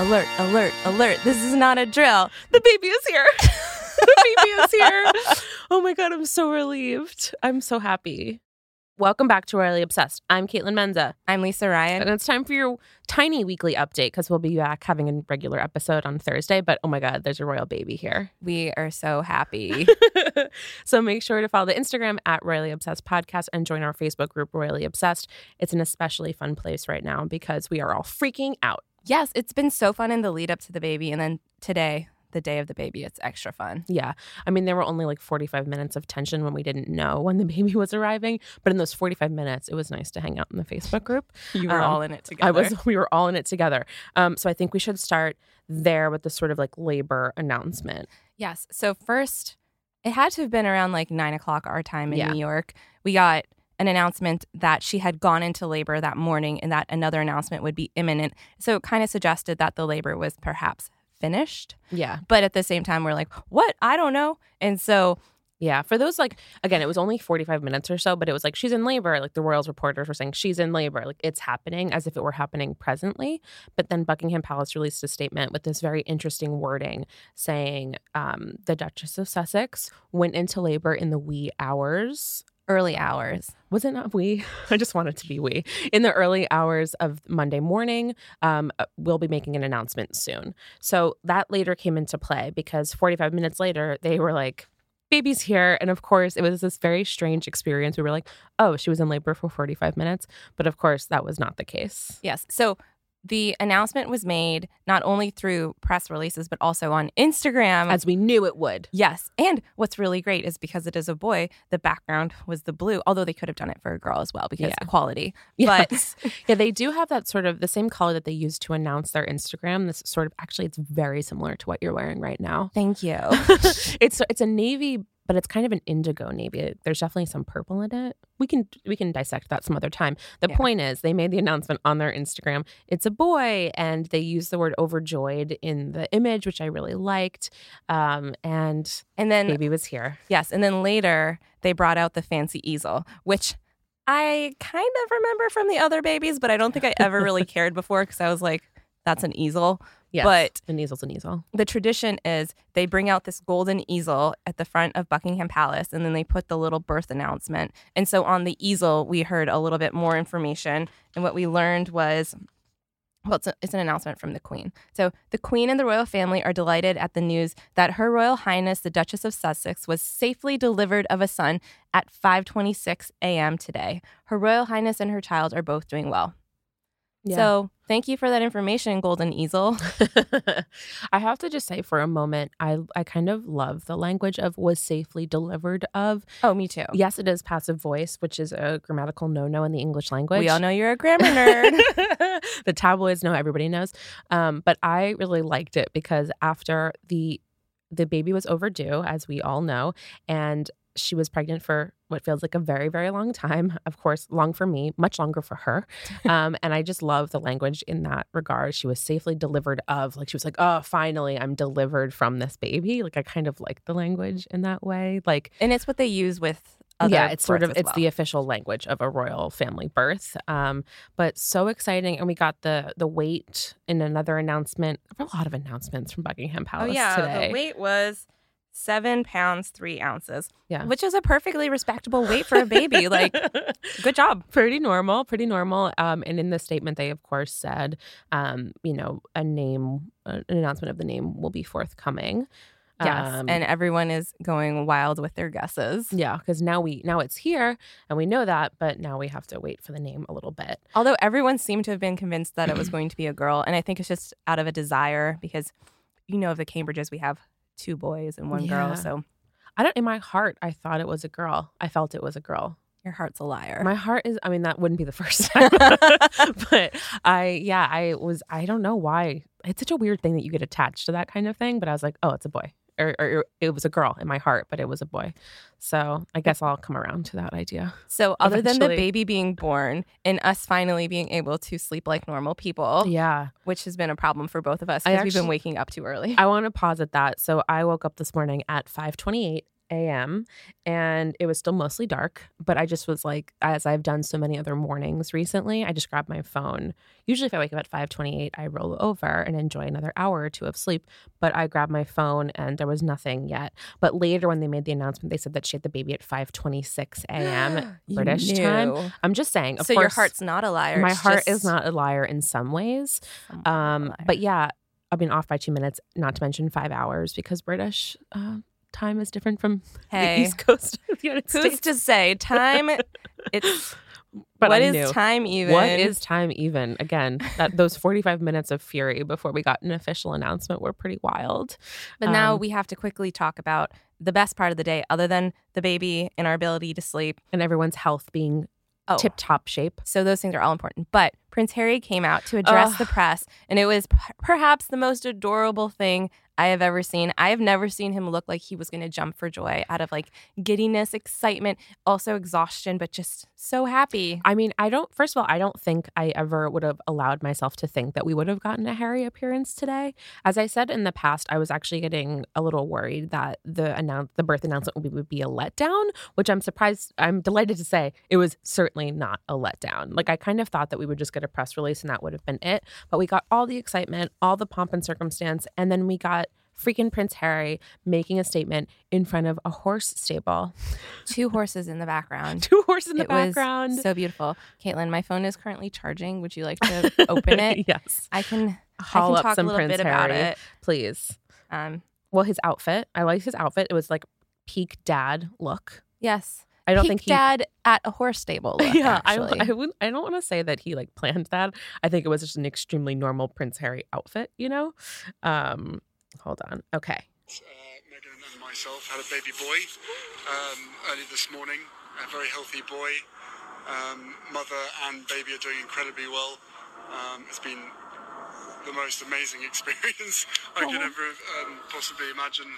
Alert, alert, alert. This is not a drill. The baby is here. the baby is here. Oh my God, I'm so relieved. I'm so happy. Welcome back to Royally Obsessed. I'm Caitlin Menza. I'm Lisa Ryan. And it's time for your tiny weekly update because we'll be back having a regular episode on Thursday. But oh my God, there's a royal baby here. We are so happy. so make sure to follow the Instagram at Royally Obsessed Podcast and join our Facebook group, Royally Obsessed. It's an especially fun place right now because we are all freaking out. Yes, it's been so fun in the lead up to the baby. And then today, the day of the baby, it's extra fun. Yeah. I mean, there were only like 45 minutes of tension when we didn't know when the baby was arriving. But in those 45 minutes, it was nice to hang out in the Facebook group. You were Um, all in it together. I was, we were all in it together. Um, so I think we should start there with the sort of like labor announcement. Yes. So first, it had to have been around like nine o'clock our time in Yeah. New York. We got an announcement that she had gone into labor that morning and that another announcement would be imminent. So it kind of suggested that the labor was perhaps finished. Yeah. But at the same time, we're like, what? I don't know. And so Yeah. For those, like, again, it was only 45 minutes or so, but it was like, she's in labor. Like, the Royals reporters were saying, she's in labor. Like, it's happening as if it were happening presently. But then Buckingham Palace released a statement with this very interesting wording saying um, the Duchess of Sussex went into labor in the wee hours early hours. was it not we? I just wanted to be we. In the early hours of Monday morning, um, uh, we'll be making an announcement soon. So that later came into play because 45 minutes later, they were like, baby's here. And of course, it was this very strange experience. We were like, oh, she was in labor for 45 minutes. But of course, that was not the case. Yes. So the announcement was made not only through press releases, but also on Instagram. As we knew it would. yes. And what's really great is because it is a boy, the background was the blue, although they could have done it for a girl as well because Yeah. equality. Yes. yeah, they do have that sort of the same color that they use to announce their Instagram. This sort of actually, it's very similar to what you're wearing right now. Thank you. it's it's a navy, but it's kind of an indigo navy. There's definitely some purple in it. We can we can dissect that some other time. The Yeah. point is, they made the announcement on their Instagram. It's a boy, and they used the word overjoyed in the image, which I really liked. Um, and And then, baby was here. yes. And then later, they brought out the fancy easel, which I kind of remember from the other babies, but I don't think I ever really cared before because I was like, that's an easel. Yes, But- an easel's an easel. the tradition is they bring out this golden easel at the front of Buckingham Palace and then they put the little birth announcement. And so on the easel, we heard a little bit more information. And what we learned was well, it's, a, it's an announcement from the Queen. So, the Queen and the royal family are delighted at the news that Her Royal Highness the Duchess of Sussex was safely delivered of a son at 5:26 a.m. today. Her Royal Highness and her child are both doing well. So, thank you for that information, Golden Easel. I have to just say for a moment, I I kind of love the language of was safely delivered of. Oh, me too. Yes, it is passive voice, which is a grammatical no-no in the English language. We all know you're a grammar nerd. the tabloids know, everybody knows. Um, but I really liked it because after the the baby was overdue, as we all know, and she was pregnant for what feels like a very, very long time. Of course, long for me, much longer for her. Um, and I just love the language in that regard. She was safely delivered of, like, she was like, oh, finally, I'm delivered from this baby. Like, I kind of like the language in that way. Like, and it's what they use with other yeah, it's sort of it's the official language of a royal family birth. Um, but so exciting, and we got the the wait in another announcement. A lot of announcements from Buckingham Oh Palace yeah, today. the wait was seven pounds three ounces. Yeah. which is a perfectly respectable weight for a baby. like, good job. pretty normal, pretty normal. Um, and in the statement, they of course said, um, you know, a name, an announcement of the name will be forthcoming. Yes, Um, and everyone is going wild with their guesses. yeah, because now we now it's here and we know that, but now we have to wait for the name a little bit. Although everyone seemed to have been convinced that it was going to be a girl, and I think it's just out of a desire because, you know, of the Cambridges we have two boys and one Yeah. girl, so I don't. In my heart, I thought it was a girl. I felt it was a girl. Your heart's a liar. My heart is. I mean, that wouldn't be the first time, but I, yeah, I was. I don't know why. It's such a weird thing that you get attached to that kind of thing. But I was like, oh, it's a boy, or, or it was a girl in my heart, but it was a boy. So I guess I'll come around to that idea. so, other than the baby being born and us finally being able to sleep like normal people, Yeah, which has been a problem for both of us because we've been waking up too early. I want to pause at that. So I woke up this morning at 5:28 a.m. and it was still mostly dark, but I just was like as I've done so many other mornings recently, I just grabbed my phone. Usually if I wake up at 5:28, I roll over and enjoy another hour or two of sleep, but I grabbed my phone and there was nothing yet. But later when they made the announcement, they said that she had the baby at 5:26 a.m. British time. I'm just saying, of So your heart's not a liar. my heart just is not a liar in some ways. somewhat of a Um, but yeah, I've been off by two minutes, not to mention five hours because British uh, time is different from the East Coast of the United who's States. to say time? It's But what is time even? What is time even? Again, that those 45 minutes of fury before we got an official announcement were pretty wild. But now Um, we have to quickly talk about the best part of the day, other than the baby and our ability to sleep. And everyone's health being Oh, tip top shape. so those things are all important. But Prince Harry came out to address Ugh. the press, and it was p- perhaps the most adorable thing I have ever seen. I have never seen him look like he was going to jump for joy out of like giddiness, excitement, also exhaustion, but just so happy. I mean, I don't, first of all, I don't think I ever would have allowed myself to think that we would have gotten a Harry appearance today. As I said in the past, I was actually getting a little worried that the announce, the birth announcement would be, would be a letdown, which I'm surprised, I'm delighted to say it was certainly not a letdown. Like, I kind of thought that we would just get a press release and that would have been it. But we got all the excitement, all the pomp and circumstance, and then we got freaking Prince Harry making a statement in front of a horse stable. Two horses in the background. Two horses in the it background. so beautiful. Caitlin, my phone is currently charging. Would you like to open it? yes. I can, Haul I up can talk some a little Prince bit about it. please. Um, Well, his outfit. I liked his outfit. It was like peak dad look. yes. I don't think he. dad at a horse stable. Look, yeah, I, actually. I wouldn't. I don't want to say that he like planned that. I think it was just an extremely normal Prince Harry outfit. You know. Um, hold on. Okay. uh, Meghan and myself had a baby boy um, early this morning, a very healthy boy. Um, mother and baby are doing incredibly well. Um, it's been the most amazing experience I could ever um, possibly imagine.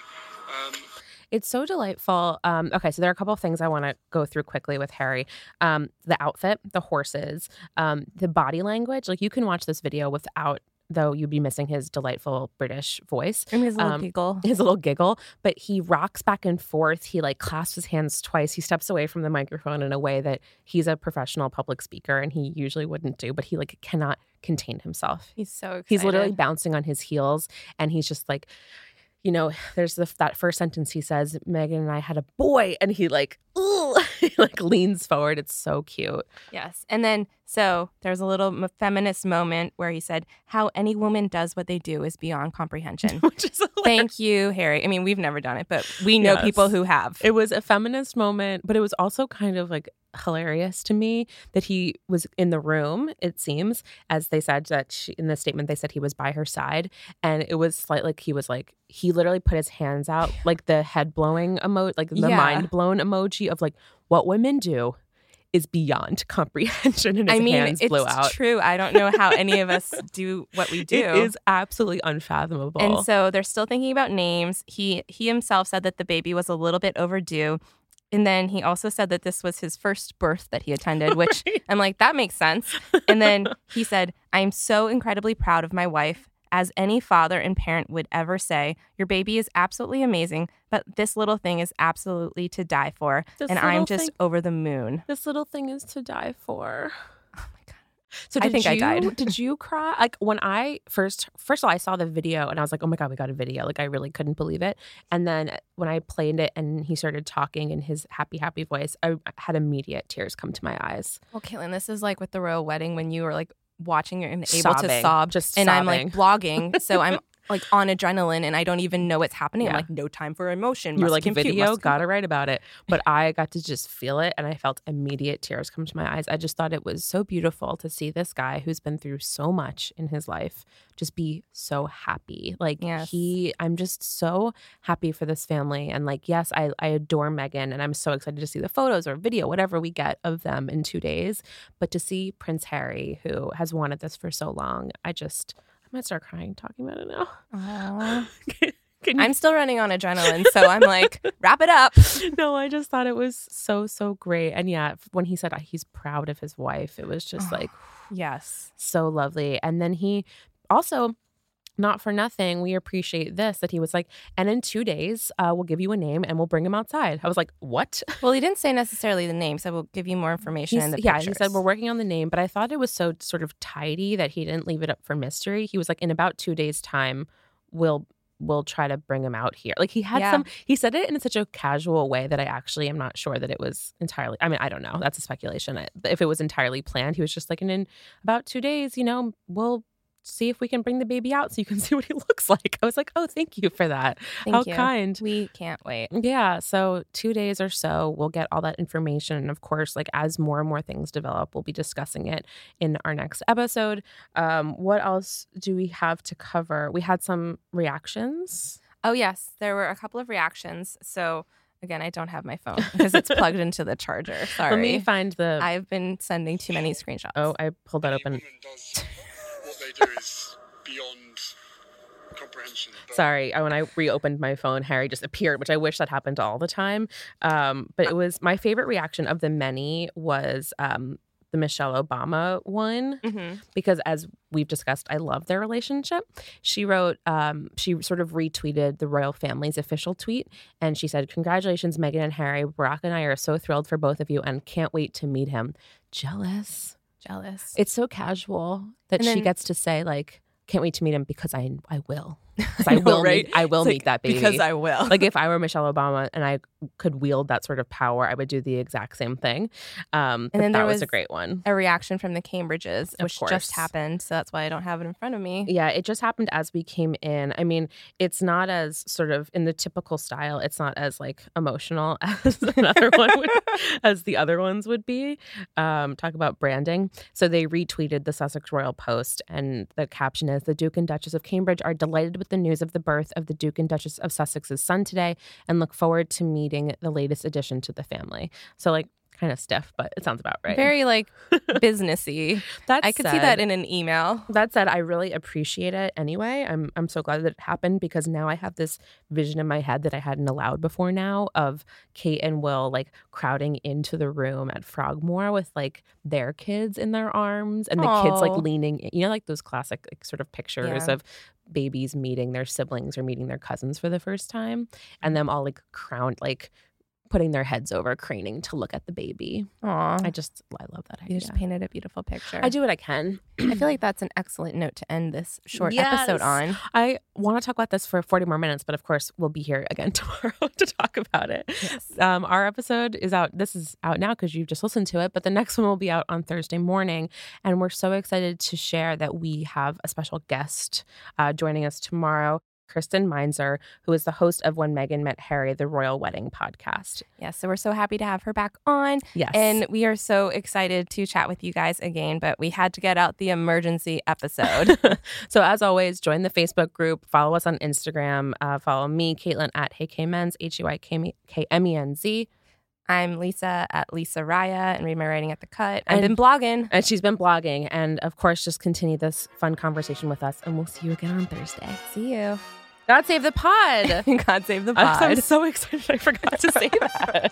It's so delightful. Um, okay, so there are a couple of things I want to go through quickly with Harry. Um, the outfit, the horses, um, the body language. Like you can watch this video without, though you'd be missing his delightful British voice. And his little um, giggle. his little giggle, but he rocks back and forth. He like clasps his hands twice. He steps away from the microphone in a way that he's a professional public speaker and he usually wouldn't do, but he like cannot contain himself. He's so excited. He's literally bouncing on his heels and he's just like, you know, there's the, that first sentence he says, Meghan and I had a boy, and he like, he like leans forward. It's so cute. Yes. And then, so there's a little feminist moment where he said, How any woman does what they do is beyond comprehension. Which is hilarious. Thank you, Harry. I mean, we've never done it, but we know Yes. people who have. It was a feminist moment, but it was also kind of like hilarious to me that he was in the room, it seems, as they said that she, in the statement, they said he was by her side. And it was slight like he was like, he literally put his hands out, like the head blowing emoji, like the Yeah. mind blown emoji of like what women do is beyond comprehension. And I mean, it's true. I don't know how any of us do what we do. It is absolutely unfathomable. And so they're still thinking about names. He he himself said that the baby was a little bit overdue. And then he also said that this was his first birth that he attended, which I'm like, that makes sense. And then he said, I'm so incredibly proud of my wife. As any father and parent would ever say, your baby is absolutely amazing, but this little thing is absolutely to die for. This and I'm just thing- over the moon. This little thing is to die for. Oh my God. So I did think I you, died. did you cry? Like when I first first of all I saw the video and I was like, "Oh my god, we got a video." Like I really couldn't believe it. And then when I played it and he started talking in his happy happy voice, I had immediate tears come to my eyes. Well, Caitlin, this is like with the royal wedding when you were like watching and able to sob. just and I'm like blogging. So I'm like on adrenaline and I don't even know what's happening. I'm like, no time for emotion. You were must like compute, video, gotta write about it. But I got to just feel it and I felt immediate tears come to my eyes. I just thought it was so beautiful to see this guy who's been through so much in his life just be so happy. Like Yes. he I'm just so happy for this family. And like, yes, I, I adore Meghan and I'm so excited to see the photos or video, whatever we get of them in two days. But to see Prince Harry, who has wanted this for so long, I just might start crying talking about it now. You I'm still running on adrenaline, so I'm like, wrap it up. no, I just thought it was so so great. And yeah, when he said he's proud of his wife, it was just like Yes. so lovely. And then he also not for nothing, we appreciate this that he was like, and in two days, uh, we'll give you a name and we'll bring him outside. I was like, what? Well, he didn't say necessarily the name, so we'll give you more information He's- in the yeah, pictures. he said we're working on the name, but I thought it was so sort of tidy that he didn't leave it up for mystery. He was like, in about two days' time, we'll we'll try to bring him out here. Like he had Yeah. some he said it in such a casual way that I actually am not sure that it was entirely I mean, I don't know. That's a speculation. If it was entirely planned, he was just like, and in about two days, you know, we'll see if we can bring the baby out so you can see what he looks like. I was like, oh, thank you for that. Thank How you. kind. We can't wait. Yeah. So, two days or so, we'll get all that information. And of course, like as more and more things develop, we'll be discussing it in our next episode. Um, what else do we have to cover? We had some reactions. Oh, yes. There were a couple of reactions. So, again, I don't have my phone because it's plugged into the charger. Sorry. Let me find the. I've been sending too many screenshots. oh, I pulled that open. Woman does what they do is beyond comprehension. But Sorry, when I reopened my phone, Harry just appeared, which I wish that happened all the time. Um, but it was my favorite reaction of the many was um, the Michelle Obama one. hmm because as we've discussed, I love their relationship. She wrote, um, she sort of retweeted the royal family's official tweet, and she said, "Congratulations, Meghan and Harry. Barack and I are so thrilled for both of you, and can't wait to meet him." Jealous. Jealous. It's so casual that And she gets to say like, "Can't wait to meet him because I I will, I know, will right? meet I will It's meet like, that baby Because I will. like if I were Michelle Obama and I could wield that sort of power, I would do the exact same thing. Um, but then that was, was a great one. a reaction from the Cambridges, Of which course. just happened. So that's why I don't have it in front of me. Yeah, it just happened as we came in. I mean, it's not as sort of in the typical style. It's not as like emotional as another one would, as the other ones would be. Um, talk about branding. So they retweeted the Sussex Royal Post, and the caption is: "The Duke and Duchess of Cambridge are delighted with the news of the birth of the Duke and Duchess of Sussex's son today, and look forward to meeting the latest addition to the family." So like. Kind of stiff, but it sounds about right. Very like businessy. That I could see that in an email. that said, I really appreciate it anyway. I'm I'm so glad that it happened because now I have this vision in my head that I hadn't allowed before now of Kate and Will like crowding into the room at Frogmore with like their kids in their arms and the kids like leaning in- you know like those classic like, sort of pictures Yeah. of babies meeting their siblings or meeting their cousins for the first time and mm-hmm. them all like crowned like putting their heads over craning to look at the baby. Aw. I just I love that idea. you just painted a beautiful picture. I do what I can. I feel like that's an excellent note to end this short Yes. episode on. I want to talk about this for 40 more minutes, but of course, we'll be here again tomorrow to talk about it. Yes. Um, our episode is out. This is out now because you've just listened to it, but the next one will be out on Thursday morning. And we're so excited to share that we have a special guest uh, joining us tomorrow. Kristen Meinzer, who is the host of When Meghan Met Harry, the Royal Wedding podcast. Yes. So we're so happy to have her back on. Yes. And we are so excited to chat with you guys again, but we had to get out the emergency episode. so as always, join the Facebook group. Follow us on Instagram. Uh, follow me, Caitlin at HeyKMenz, H U I K M E N Z. I'm Lisa at Lisa Raya and read my writing at the cut. I've And- been blogging. And she's been blogging. And of course, just continue this fun conversation with us. And we'll see you again on Thursday. See you. God save the pod. God save the pod. I'm so excited I forgot to say that.